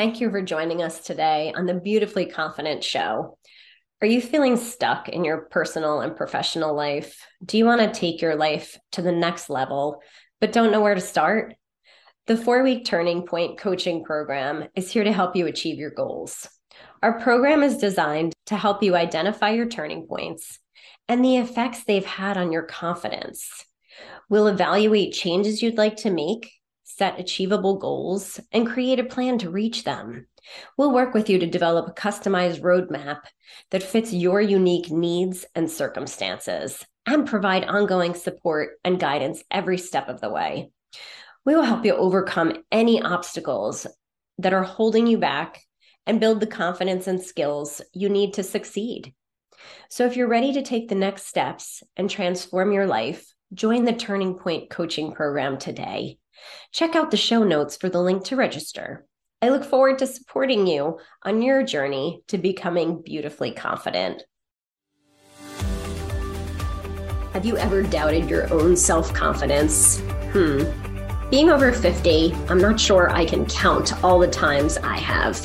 Thank you for joining us today on the Beautifully Confident Show. Are you feeling stuck in your personal and professional life? Do you want to take your life to the next level, but don't know where to start? The four week Turning Point coaching program is here to help you achieve your goals. Our program is designed to help you identify your turning points and the effects they've had on your confidence. We'll evaluate changes you'd like to make set achievable goals, and create a plan to reach them. We'll work with you to develop a customized roadmap that fits your unique needs and circumstances and provide ongoing support and guidance every step of the way. We will help you overcome any obstacles that are holding you back and build the confidence and skills you need to succeed. So, if you're ready to take the next steps and transform your life, join the Turning Point Coaching Program today Check out the show notes for the link to register. I look forward to supporting you on your journey to becoming beautifully confident. Have you ever doubted your own self confidence? Hmm. Being over 50, I'm not sure I can count all the times I have.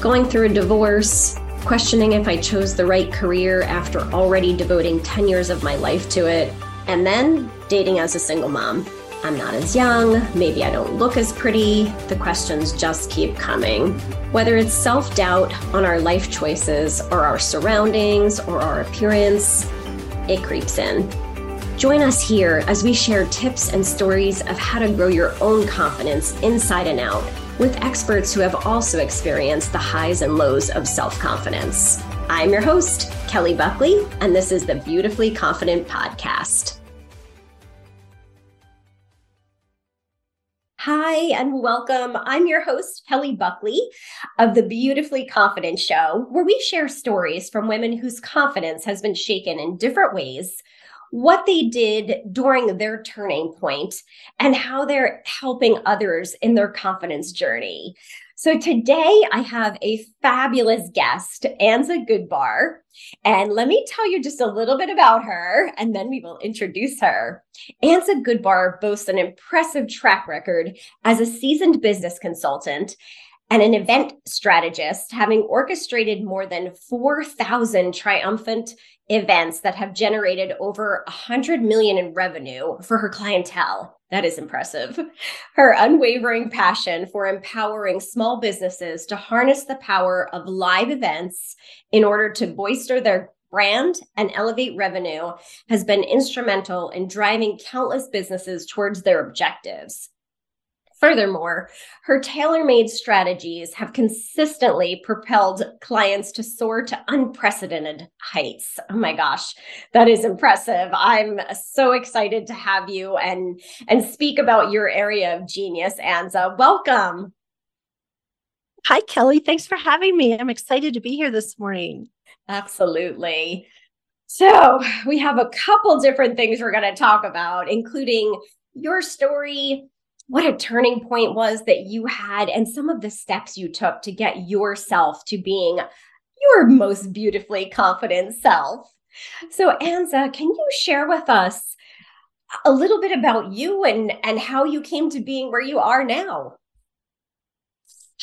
Going through a divorce, questioning if I chose the right career after already devoting 10 years of my life to it, and then dating as a single mom. I'm not as young, maybe I don't look as pretty. The questions just keep coming. Whether it's self doubt on our life choices or our surroundings or our appearance, it creeps in. Join us here as we share tips and stories of how to grow your own confidence inside and out with experts who have also experienced the highs and lows of self confidence. I'm your host, Kelly Buckley, and this is the Beautifully Confident Podcast. Hi, and welcome. I'm your host, Kelly Buckley of the Beautifully Confident Show, where we share stories from women whose confidence has been shaken in different ways, what they did during their turning point, and how they're helping others in their confidence journey. So today I have a fabulous guest, Anza Goodbar. And let me tell you just a little bit about her, and then we will introduce her. Anza Goodbar boasts an impressive track record as a seasoned business consultant and an event strategist, having orchestrated more than 4,000 triumphant events that have generated over 100 million in revenue for her clientele. That is impressive. Her unwavering passion for empowering small businesses to harness the power of live events in order to bolster their brand and elevate revenue has been instrumental in driving countless businesses towards their objectives. Furthermore, her tailor made strategies have consistently propelled clients to soar to unprecedented heights. Oh my gosh, that is impressive. I'm so excited to have you and, and speak about your area of genius, Anza. Welcome. Hi, Kelly. Thanks for having me. I'm excited to be here this morning. Absolutely. So, we have a couple different things we're going to talk about, including your story, what a turning point was that you had and some of the steps you took to get yourself to being your most beautifully confident self. So, Anza, can you share with us a little bit about you and, and how you came to being where you are now?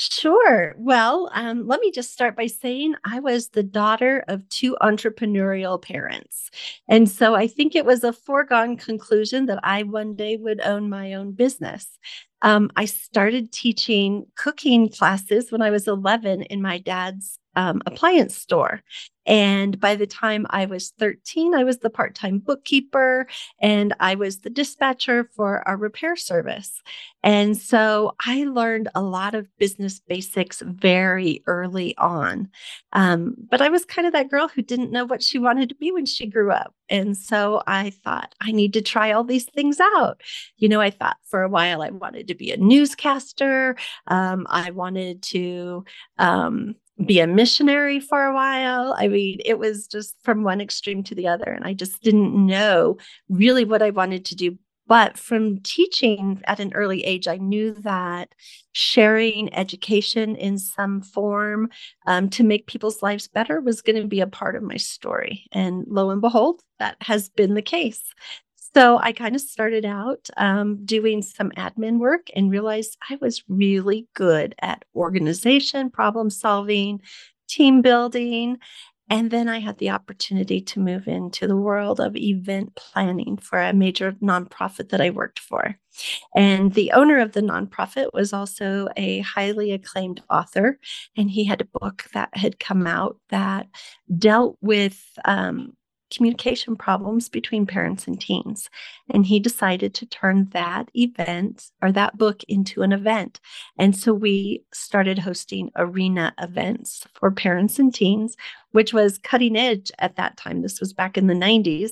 Sure. Well, um, let me just start by saying I was the daughter of two entrepreneurial parents. And so I think it was a foregone conclusion that I one day would own my own business. Um, I started teaching cooking classes when I was 11 in my dad's um, appliance store. And by the time I was 13, I was the part time bookkeeper and I was the dispatcher for our repair service. And so I learned a lot of business basics very early on. Um, but I was kind of that girl who didn't know what she wanted to be when she grew up. And so I thought, I need to try all these things out. You know, I thought for a while I wanted to be a newscaster, um, I wanted to um, be a missionary for a while. I mean, it was just from one extreme to the other. And I just didn't know really what I wanted to do. But from teaching at an early age, I knew that sharing education in some form um, to make people's lives better was going to be a part of my story. And lo and behold, that has been the case. So I kind of started out um, doing some admin work and realized I was really good at organization, problem solving, team building. And then I had the opportunity to move into the world of event planning for a major nonprofit that I worked for. And the owner of the nonprofit was also a highly acclaimed author. And he had a book that had come out that dealt with um, communication problems between parents and teens. And he decided to turn that event or that book into an event. And so we started hosting arena events for parents and teens, which was cutting edge at that time. This was back in the 90s.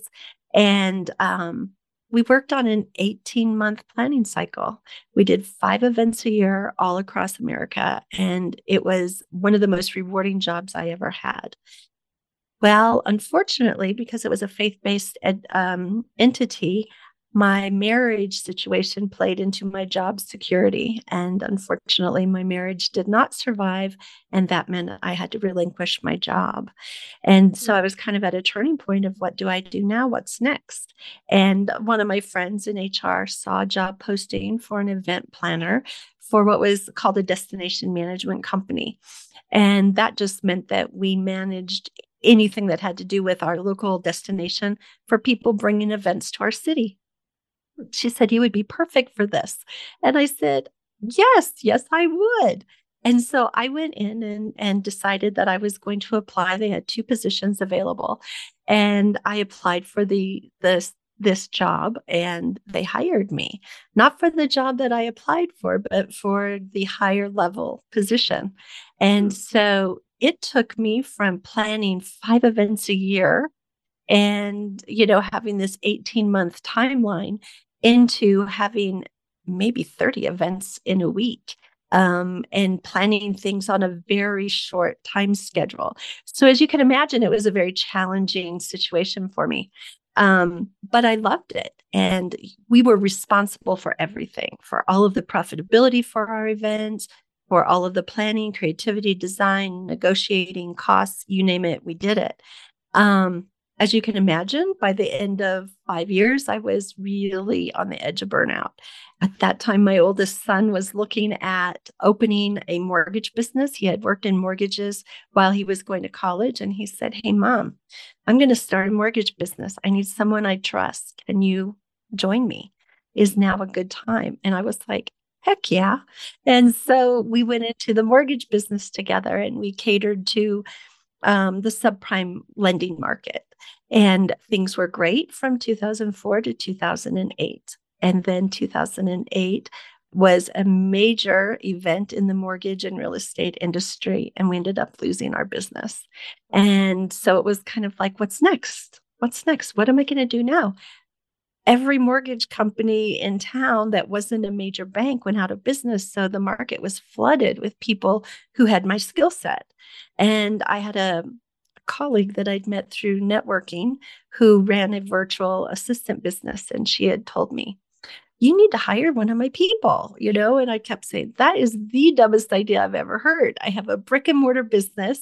And um, we worked on an 18 month planning cycle. We did five events a year all across America. And it was one of the most rewarding jobs I ever had. Well, unfortunately, because it was a faith based ed, um, entity, my marriage situation played into my job security. And unfortunately, my marriage did not survive. And that meant I had to relinquish my job. And so I was kind of at a turning point of what do I do now? What's next? And one of my friends in HR saw a job posting for an event planner for what was called a destination management company. And that just meant that we managed anything that had to do with our local destination for people bringing events to our city. She said, You would be perfect for this. And I said, Yes, yes, I would. And so I went in and, and decided that I was going to apply. They had two positions available. And I applied for the, this this job and they hired me, not for the job that I applied for, but for the higher level position. And hmm. so it took me from planning five events a year and, you know, having this 18 month timeline into having maybe 30 events in a week um, and planning things on a very short time schedule. So, as you can imagine, it was a very challenging situation for me. Um, but I loved it. And we were responsible for everything for all of the profitability for our events, for all of the planning, creativity, design, negotiating, costs, you name it, we did it. Um, as you can imagine, by the end of five years, I was really on the edge of burnout. At that time, my oldest son was looking at opening a mortgage business. He had worked in mortgages while he was going to college. And he said, Hey, mom, I'm going to start a mortgage business. I need someone I trust. Can you join me? Is now a good time? And I was like, Heck yeah. And so we went into the mortgage business together and we catered to um, the subprime lending market. And things were great from 2004 to 2008. And then 2008 was a major event in the mortgage and real estate industry. And we ended up losing our business. And so it was kind of like, what's next? What's next? What am I going to do now? Every mortgage company in town that wasn't a major bank went out of business. So the market was flooded with people who had my skill set. And I had a, colleague that I'd met through networking who ran a virtual assistant business. And she had told me, you need to hire one of my people, you know? And I kept saying, that is the dumbest idea I've ever heard. I have a brick and mortar business.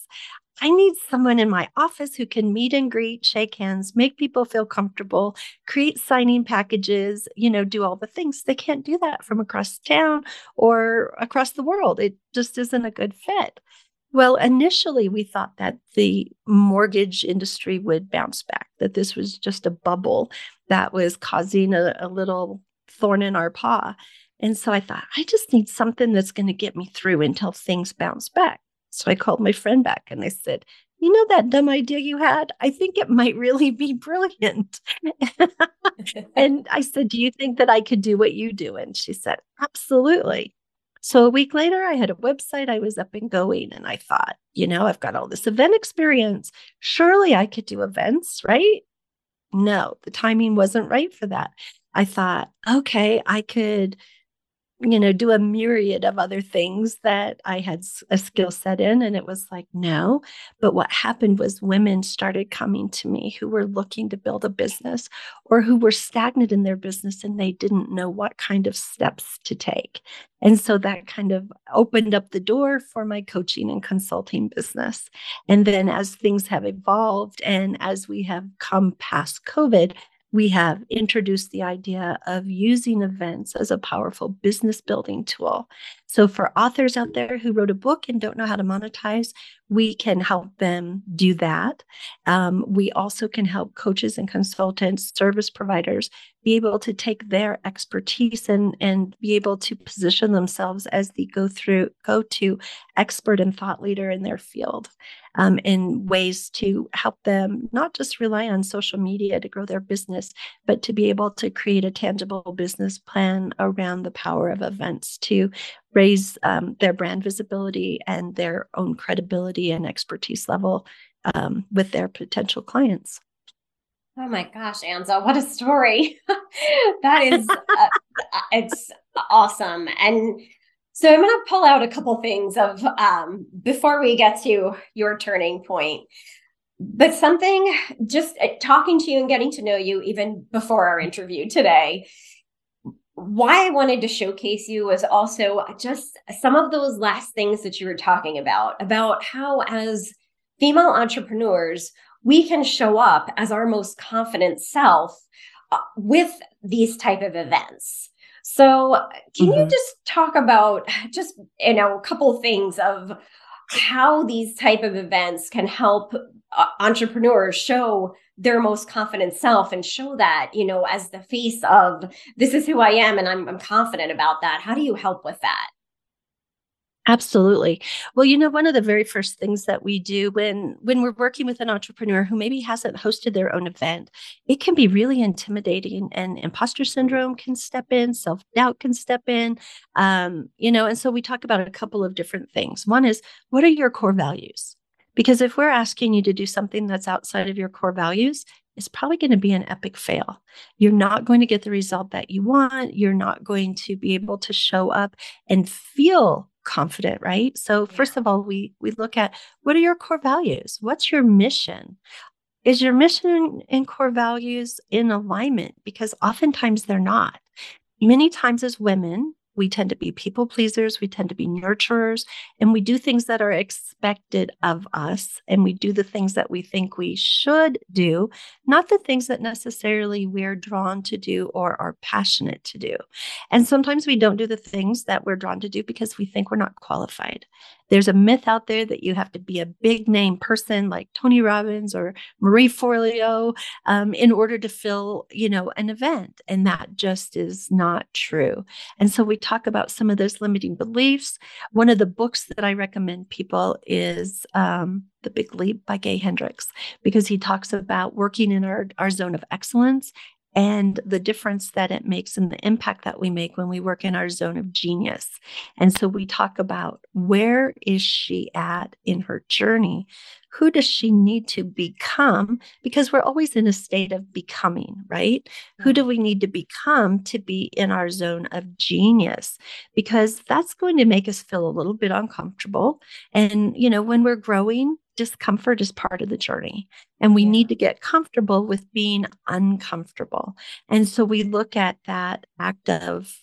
I need someone in my office who can meet and greet, shake hands, make people feel comfortable, create signing packages, you know, do all the things. They can't do that from across town or across the world. It just isn't a good fit. Well, initially, we thought that the mortgage industry would bounce back, that this was just a bubble that was causing a, a little thorn in our paw. And so I thought, I just need something that's going to get me through until things bounce back. So I called my friend back and I said, You know that dumb idea you had? I think it might really be brilliant. and I said, Do you think that I could do what you do? And she said, Absolutely. So a week later, I had a website, I was up and going, and I thought, you know, I've got all this event experience. Surely I could do events, right? No, the timing wasn't right for that. I thought, okay, I could you know, do a myriad of other things that I had a skill set in. And it was like, no. But what happened was women started coming to me who were looking to build a business or who were stagnant in their business and they didn't know what kind of steps to take. And so that kind of opened up the door for my coaching and consulting business. And then as things have evolved and as we have come past COVID, we have introduced the idea of using events as a powerful business building tool. So, for authors out there who wrote a book and don't know how to monetize, we can help them do that. Um, we also can help coaches and consultants, service providers be able to take their expertise and, and be able to position themselves as the go through go to expert and thought leader in their field um, in ways to help them not just rely on social media to grow their business, but to be able to create a tangible business plan around the power of events to raise um, their brand visibility and their own credibility and expertise level um, with their potential clients. Oh my gosh, Anza, what a story. that is, uh, it's awesome. And so I'm going to pull out a couple things of um, before we get to your turning point. But something just uh, talking to you and getting to know you even before our interview today, why I wanted to showcase you was also just some of those last things that you were talking about, about how as female entrepreneurs, we can show up as our most confident self uh, with these type of events. So, can mm-hmm. you just talk about just you know a couple things of how these type of events can help uh, entrepreneurs show their most confident self and show that you know as the face of this is who i am and i'm, I'm confident about that. How do you help with that Absolutely. Well, you know, one of the very first things that we do when when we're working with an entrepreneur who maybe hasn't hosted their own event, it can be really intimidating, and imposter syndrome can step in, self doubt can step in, um, you know. And so we talk about a couple of different things. One is, what are your core values? Because if we're asking you to do something that's outside of your core values, it's probably going to be an epic fail. You're not going to get the result that you want. You're not going to be able to show up and feel confident, right? So yeah. first of all, we we look at what are your core values? What's your mission? Is your mission and core values in alignment? Because oftentimes they're not. Many times as women, we tend to be people pleasers, we tend to be nurturers, and we do things that are expected of us. And we do the things that we think we should do, not the things that necessarily we're drawn to do or are passionate to do. And sometimes we don't do the things that we're drawn to do because we think we're not qualified. There's a myth out there that you have to be a big name person like Tony Robbins or Marie Forleo um, in order to fill, you know, an event, and that just is not true. And so we talk about some of those limiting beliefs. One of the books that I recommend people is um, The Big Leap by Gay Hendricks because he talks about working in our, our zone of excellence and the difference that it makes and the impact that we make when we work in our zone of genius. And so we talk about where is she at in her journey? Who does she need to become? Because we're always in a state of becoming, right? Who do mm-hmm. we need to become to be in our zone of genius? Because that's going to make us feel a little bit uncomfortable. And, you know, when we're growing, discomfort is part of the journey. And we yeah. need to get comfortable with being uncomfortable. And so we look at that act of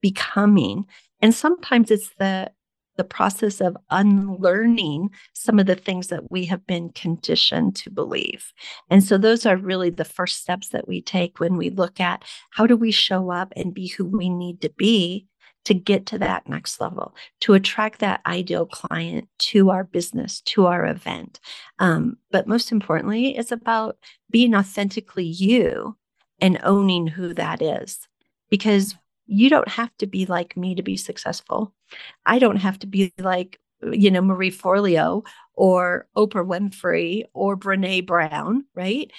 becoming. And sometimes it's the the process of unlearning some of the things that we have been conditioned to believe. And so those are really the first steps that we take when we look at how do we show up and be who we need to be to get to that next level, to attract that ideal client to our business, to our event. Um, but most importantly, it's about being authentically you and owning who that is. Because you don't have to be like me to be successful. I don't have to be like you know, Marie Forleo or Oprah Winfrey or Brene Brown, right?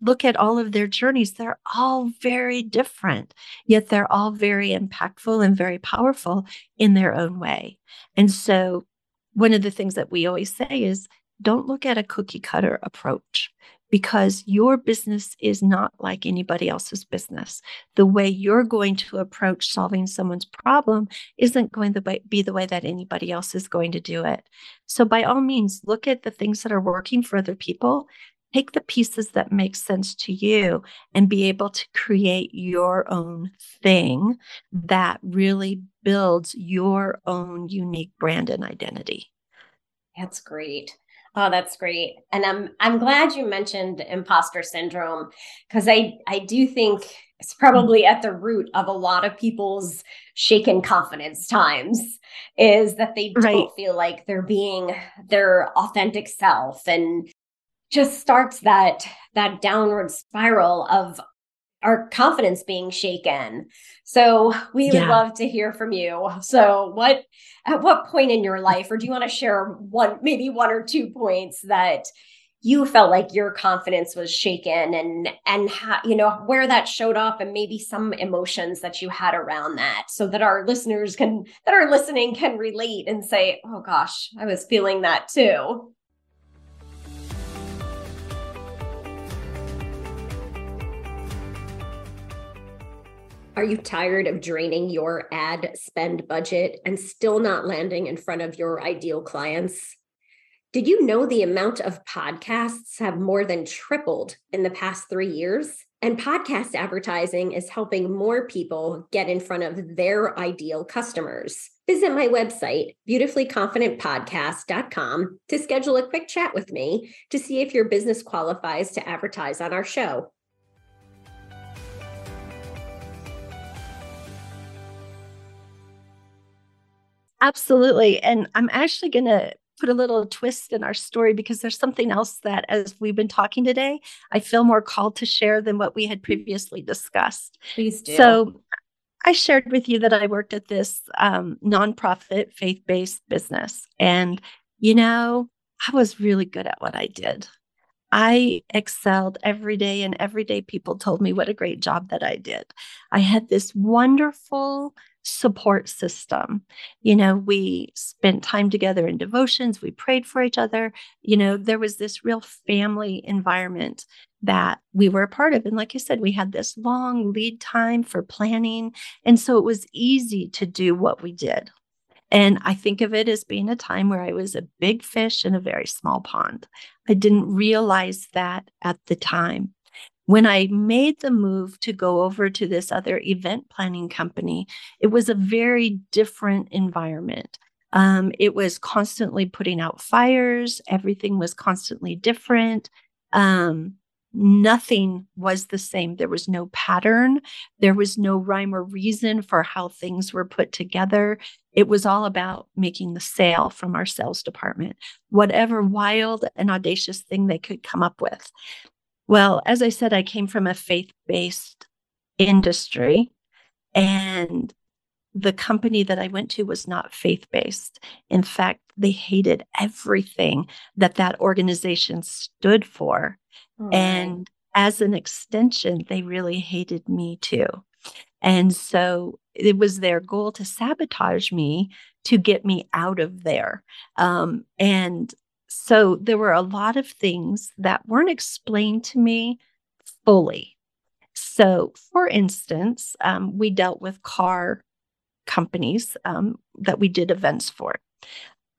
Look at all of their journeys. They're all very different, yet they're all very impactful and very powerful in their own way. And so, one of the things that we always say is don't look at a cookie cutter approach because your business is not like anybody else's business. The way you're going to approach solving someone's problem isn't going to be the way that anybody else is going to do it. So, by all means, look at the things that are working for other people. Take the pieces that make sense to you and be able to create your own thing that really builds your own unique brand and identity. That's great. Oh, that's great. And I'm I'm glad you mentioned imposter syndrome because I I do think it's probably at the root of a lot of people's shaken confidence times is that they don't right. feel like they're being their authentic self and just starts that that downward spiral of our confidence being shaken. So we yeah. would love to hear from you. So what at what point in your life or do you want to share one maybe one or two points that you felt like your confidence was shaken and and how you know where that showed up and maybe some emotions that you had around that so that our listeners can that are listening can relate and say oh gosh i was feeling that too Are you tired of draining your ad spend budget and still not landing in front of your ideal clients? Did you know the amount of podcasts have more than tripled in the past three years? And podcast advertising is helping more people get in front of their ideal customers. Visit my website, beautifullyconfidentpodcast.com, to schedule a quick chat with me to see if your business qualifies to advertise on our show. Absolutely. And I'm actually going to put a little twist in our story because there's something else that, as we've been talking today, I feel more called to share than what we had previously discussed. Please do. So, I shared with you that I worked at this um, nonprofit faith based business. And, you know, I was really good at what I did. I excelled every day, and every day people told me what a great job that I did. I had this wonderful support system. You know, we spent time together in devotions, we prayed for each other. You know, there was this real family environment that we were a part of. And like I said, we had this long lead time for planning. And so it was easy to do what we did. And I think of it as being a time where I was a big fish in a very small pond. I didn't realize that at the time. When I made the move to go over to this other event planning company, it was a very different environment. Um, it was constantly putting out fires, everything was constantly different. Um, nothing was the same. There was no pattern, there was no rhyme or reason for how things were put together. It was all about making the sale from our sales department, whatever wild and audacious thing they could come up with. Well, as I said, I came from a faith based industry, and the company that I went to was not faith based. In fact, they hated everything that that organization stood for. Oh, and as an extension, they really hated me too. And so it was their goal to sabotage me to get me out of there. Um, and so there were a lot of things that weren't explained to me fully. So, for instance, um, we dealt with car companies um, that we did events for.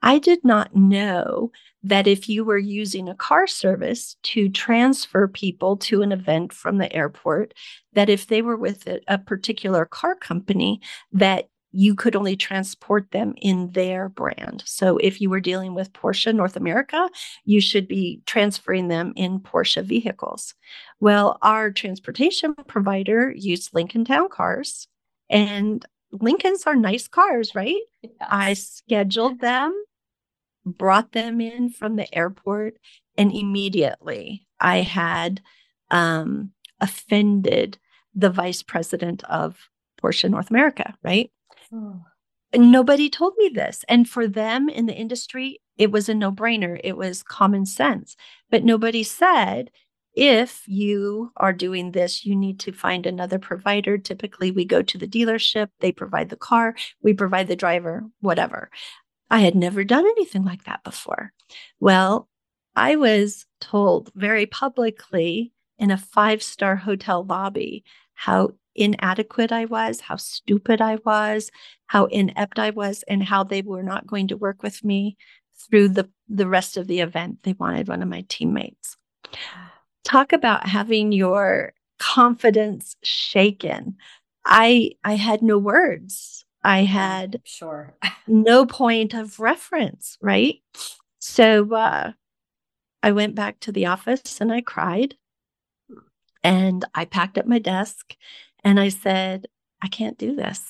I did not know that if you were using a car service to transfer people to an event from the airport, that if they were with a, a particular car company, that you could only transport them in their brand. So if you were dealing with Porsche North America, you should be transferring them in Porsche vehicles. Well, our transportation provider used Lincoln Town Cars, and Lincolns are nice cars, right? Yes. I scheduled them, brought them in from the airport, and immediately I had um, offended the vice president of Porsche North America, right? Oh. Nobody told me this. And for them in the industry, it was a no brainer. It was common sense. But nobody said, if you are doing this, you need to find another provider. Typically, we go to the dealership, they provide the car, we provide the driver, whatever. I had never done anything like that before. Well, I was told very publicly in a five star hotel lobby how inadequate I was, how stupid I was, how inept I was, and how they were not going to work with me through the, the rest of the event. They wanted one of my teammates. Talk about having your confidence shaken. I I had no words. I had sure no point of reference, right? So uh I went back to the office and I cried. And I packed up my desk and I said, I can't do this.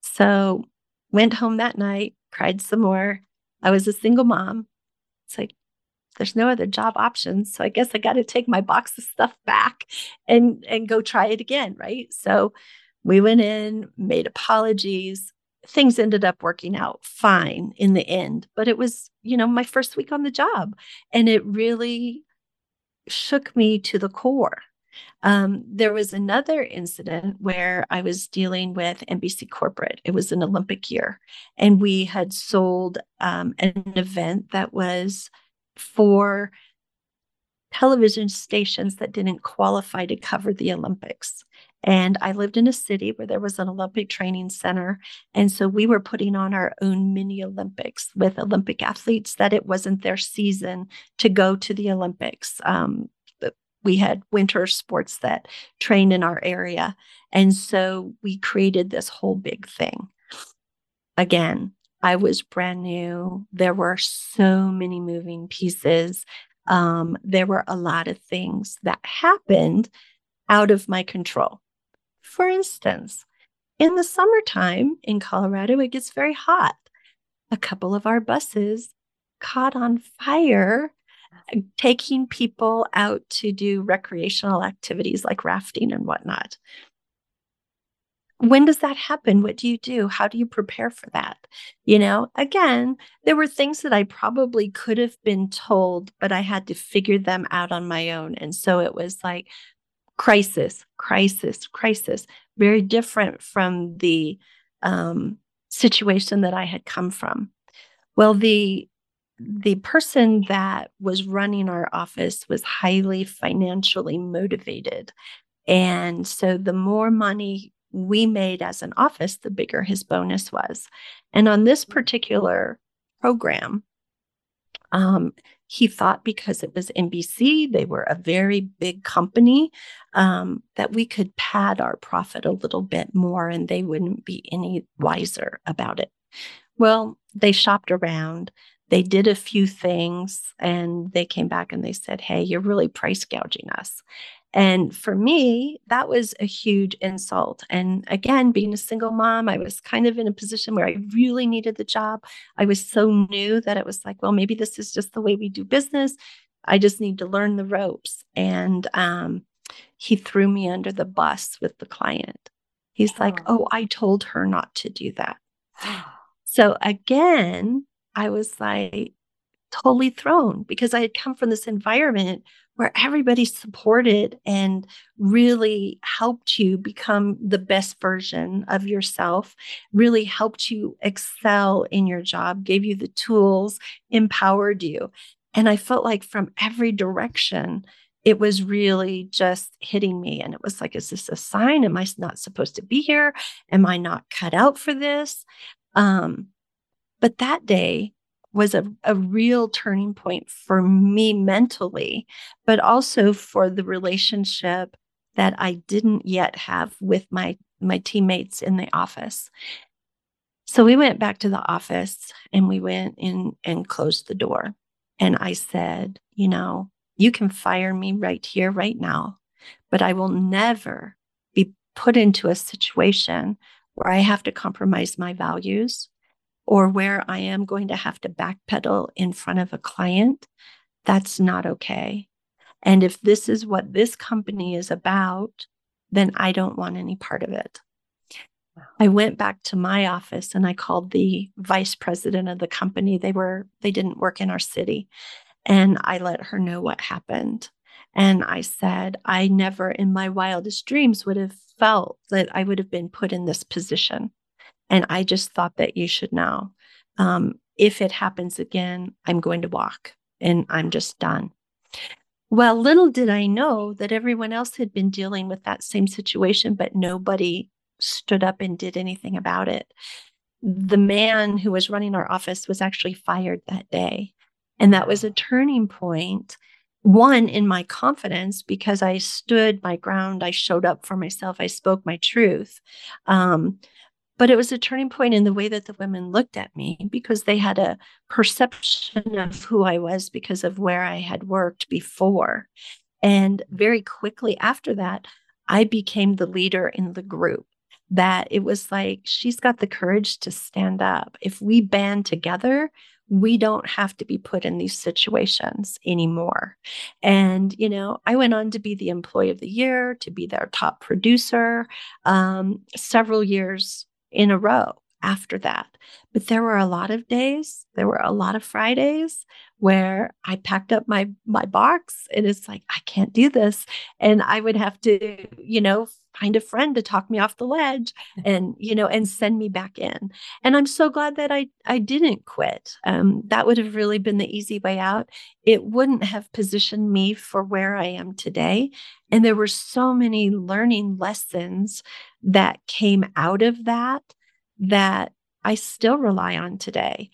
So went home that night, cried some more. I was a single mom. It's like there's no other job options. So I guess I got to take my box of stuff back and and go try it again, right? So we went in, made apologies. Things ended up working out fine in the end, but it was, you know, my first week on the job and it really shook me to the core. Um, there was another incident where I was dealing with NBC Corporate. It was an Olympic year, and we had sold um, an event that was for television stations that didn't qualify to cover the Olympics. And I lived in a city where there was an Olympic training center. And so we were putting on our own mini Olympics with Olympic athletes that it wasn't their season to go to the Olympics. Um, we had winter sports that trained in our area. And so we created this whole big thing. Again, I was brand new. There were so many moving pieces. Um, there were a lot of things that happened out of my control. For instance, in the summertime in Colorado, it gets very hot. A couple of our buses caught on fire taking people out to do recreational activities like rafting and whatnot. When does that happen? What do you do? How do you prepare for that? You know again there were things that i probably could have been told but i had to figure them out on my own. And so it was like crisis crisis crisis very different from the um, situation that i had come from. Well the the person that was running our office was highly financially motivated and so the more money we made as an office, the bigger his bonus was. And on this particular program, um, he thought because it was NBC, they were a very big company, um, that we could pad our profit a little bit more and they wouldn't be any wiser about it. Well, they shopped around, they did a few things, and they came back and they said, Hey, you're really price gouging us. And for me, that was a huge insult. And again, being a single mom, I was kind of in a position where I really needed the job. I was so new that it was like, well, maybe this is just the way we do business. I just need to learn the ropes. And um, he threw me under the bus with the client. He's like, oh, I told her not to do that. so again, I was like, totally thrown because I had come from this environment where everybody supported and really helped you become the best version of yourself, really helped you excel in your job, gave you the tools, empowered you. And I felt like from every direction, it was really just hitting me. And it was like, is this a sign? Am I not supposed to be here? Am I not cut out for this? Um, but that day, was a, a real turning point for me mentally, but also for the relationship that I didn't yet have with my my teammates in the office. So we went back to the office and we went in and closed the door. And I said, you know, you can fire me right here, right now, but I will never be put into a situation where I have to compromise my values or where I am going to have to backpedal in front of a client, that's not okay. And if this is what this company is about, then I don't want any part of it. I went back to my office and I called the vice president of the company. They were they didn't work in our city. And I let her know what happened. And I said, I never in my wildest dreams would have felt that I would have been put in this position. And I just thought that you should know. Um, if it happens again, I'm going to walk and I'm just done. Well, little did I know that everyone else had been dealing with that same situation, but nobody stood up and did anything about it. The man who was running our office was actually fired that day. And that was a turning point, one, in my confidence, because I stood my ground, I showed up for myself, I spoke my truth. Um, but it was a turning point in the way that the women looked at me because they had a perception of who I was because of where I had worked before. And very quickly after that, I became the leader in the group. That it was like, she's got the courage to stand up. If we band together, we don't have to be put in these situations anymore. And, you know, I went on to be the employee of the year, to be their top producer um, several years in a row after that. But there were a lot of days, there were a lot of Fridays where I packed up my my box and it's like I can't do this and I would have to, you know, find a friend to talk me off the ledge and, you know, and send me back in. And I'm so glad that I I didn't quit. Um, that would have really been the easy way out. It wouldn't have positioned me for where I am today. And there were so many learning lessons that came out of that that I still rely on today.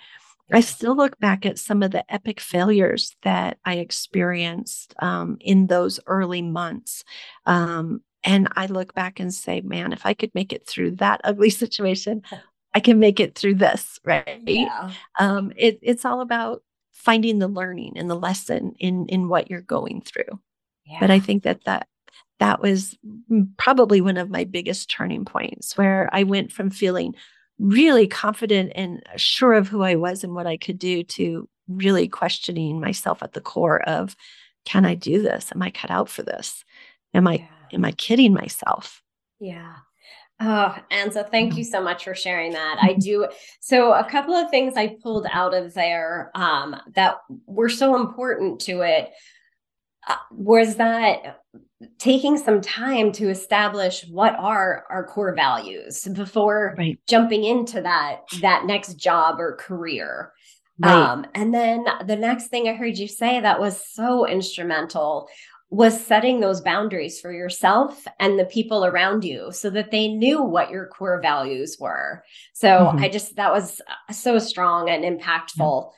I still look back at some of the epic failures that I experienced um, in those early months. Um, and I look back and say, man, if I could make it through that ugly situation, I can make it through this, right? Yeah. Um, it, it's all about finding the learning and the lesson in in what you're going through. Yeah. But I think that that that was probably one of my biggest turning points where I went from feeling really confident and sure of who I was and what I could do to really questioning myself at the core of can I do this? Am I cut out for this? Am I yeah. am I kidding myself? Yeah. Oh, Anza, thank you so much for sharing that. I do. So, a couple of things I pulled out of there um, that were so important to it uh, was that taking some time to establish what are our core values before right. jumping into that that next job or career right. um, and then the next thing i heard you say that was so instrumental was setting those boundaries for yourself and the people around you so that they knew what your core values were so mm-hmm. i just that was uh, so strong and impactful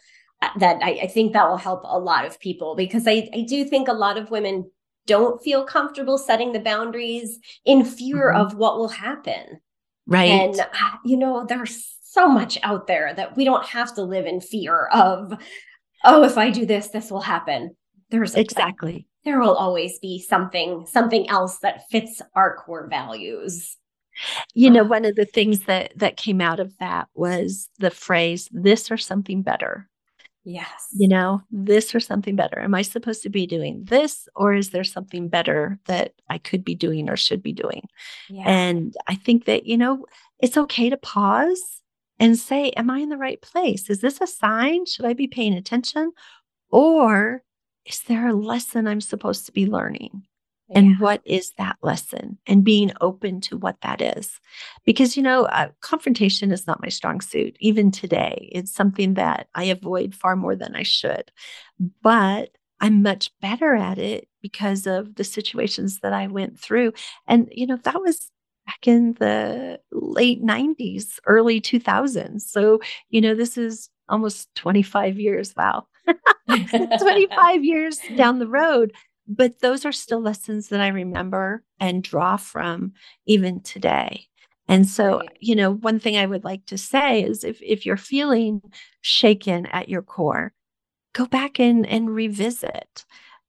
that I, I, think that will help a lot of people because I, I do think a lot of women don't feel comfortable setting the boundaries in fear mm-hmm. of what will happen. Right. And, uh, you know, there's so much out there that we don't have to live in fear of, oh, if I do this, this will happen. There's exactly. There will always be something, something else that fits our core values. You know, uh, one of the things that that came out of that was the phrase this or something better. Yes. You know, this or something better. Am I supposed to be doing this or is there something better that I could be doing or should be doing? Yeah. And I think that, you know, it's okay to pause and say, Am I in the right place? Is this a sign? Should I be paying attention? Or is there a lesson I'm supposed to be learning? And yeah. what is that lesson? And being open to what that is. Because you know uh, confrontation is not my strong suit even today. It's something that i avoid far more than i should. But i'm much better at it because of the situations that i went through. And you know that was back in the late 90s early 2000s so you know this is almost 25 years wow. 25 years down the road but those are still lessons that I remember and draw from even today. And so, right. you know, one thing I would like to say is if if you're feeling shaken at your core, go back and and revisit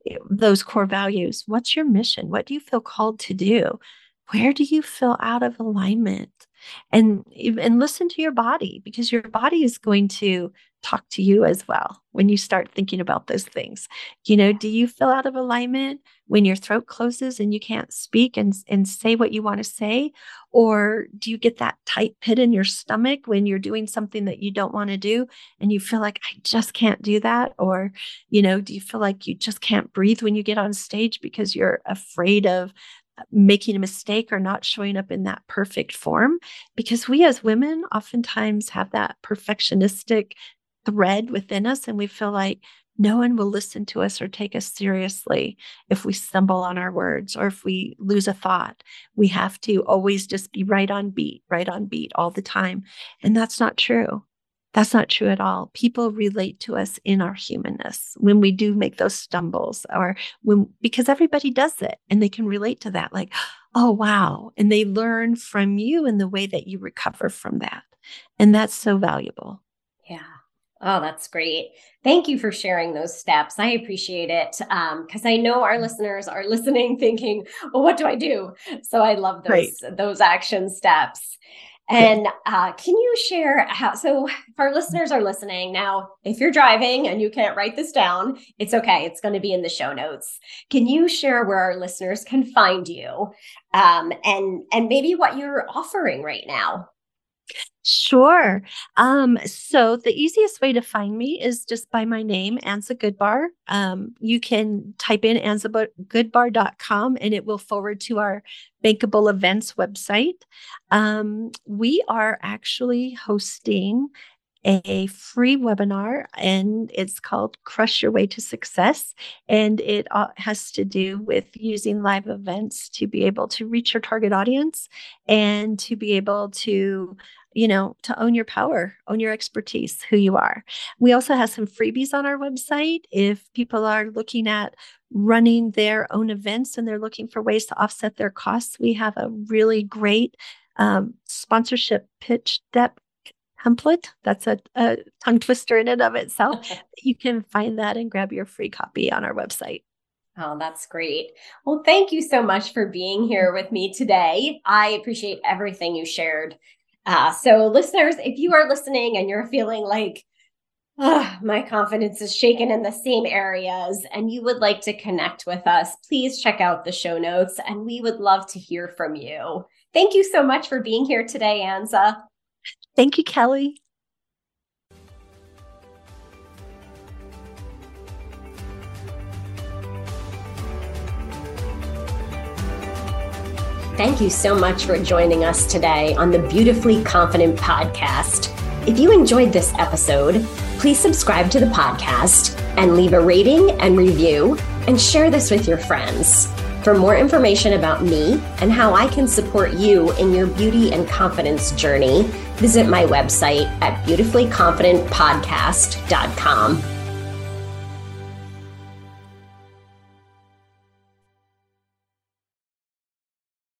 eh, those core values. What's your mission? What do you feel called to do? Where do you feel out of alignment? And and listen to your body because your body is going to talk to you as well when you start thinking about those things. You know, do you feel out of alignment when your throat closes and you can't speak and, and say what you want to say? Or do you get that tight pit in your stomach when you're doing something that you don't want to do and you feel like, I just can't do that? Or, you know, do you feel like you just can't breathe when you get on stage because you're afraid of uh, making a mistake or not showing up in that perfect form because we as women oftentimes have that perfectionistic thread within us and we feel like no one will listen to us or take us seriously if we stumble on our words or if we lose a thought. We have to always just be right on beat, right on beat all the time. And that's not true. That's not true at all. People relate to us in our humanness when we do make those stumbles or when, because everybody does it and they can relate to that. Like, oh, wow. And they learn from you in the way that you recover from that. And that's so valuable. Oh, that's great. Thank you for sharing those steps. I appreciate it because um, I know our listeners are listening, thinking, "Well, what do I do?" So I love those right. those action steps. And uh, can you share how? So, if our listeners are listening now, if you're driving and you can't write this down, it's okay. It's going to be in the show notes. Can you share where our listeners can find you, um, and and maybe what you're offering right now? Sure. Um, so the easiest way to find me is just by my name, Anza Goodbar. Um, you can type in anzagoodbar.com and it will forward to our Bankable Events website. Um, we are actually hosting a free webinar and it's called Crush Your Way to Success. And it has to do with using live events to be able to reach your target audience and to be able to you know, to own your power, own your expertise, who you are. We also have some freebies on our website. If people are looking at running their own events and they're looking for ways to offset their costs, we have a really great um, sponsorship pitch deck template. That's a, a tongue twister in and of itself. you can find that and grab your free copy on our website. Oh, that's great. Well, thank you so much for being here with me today. I appreciate everything you shared uh, so, listeners, if you are listening and you're feeling like, oh, my confidence is shaken in the same areas and you would like to connect with us, please check out the show notes and we would love to hear from you. Thank you so much for being here today, Anza. Thank you, Kelly. Thank you so much for joining us today on the Beautifully Confident podcast. If you enjoyed this episode, please subscribe to the podcast and leave a rating and review and share this with your friends. For more information about me and how I can support you in your beauty and confidence journey, visit my website at beautifullyconfidentpodcast.com.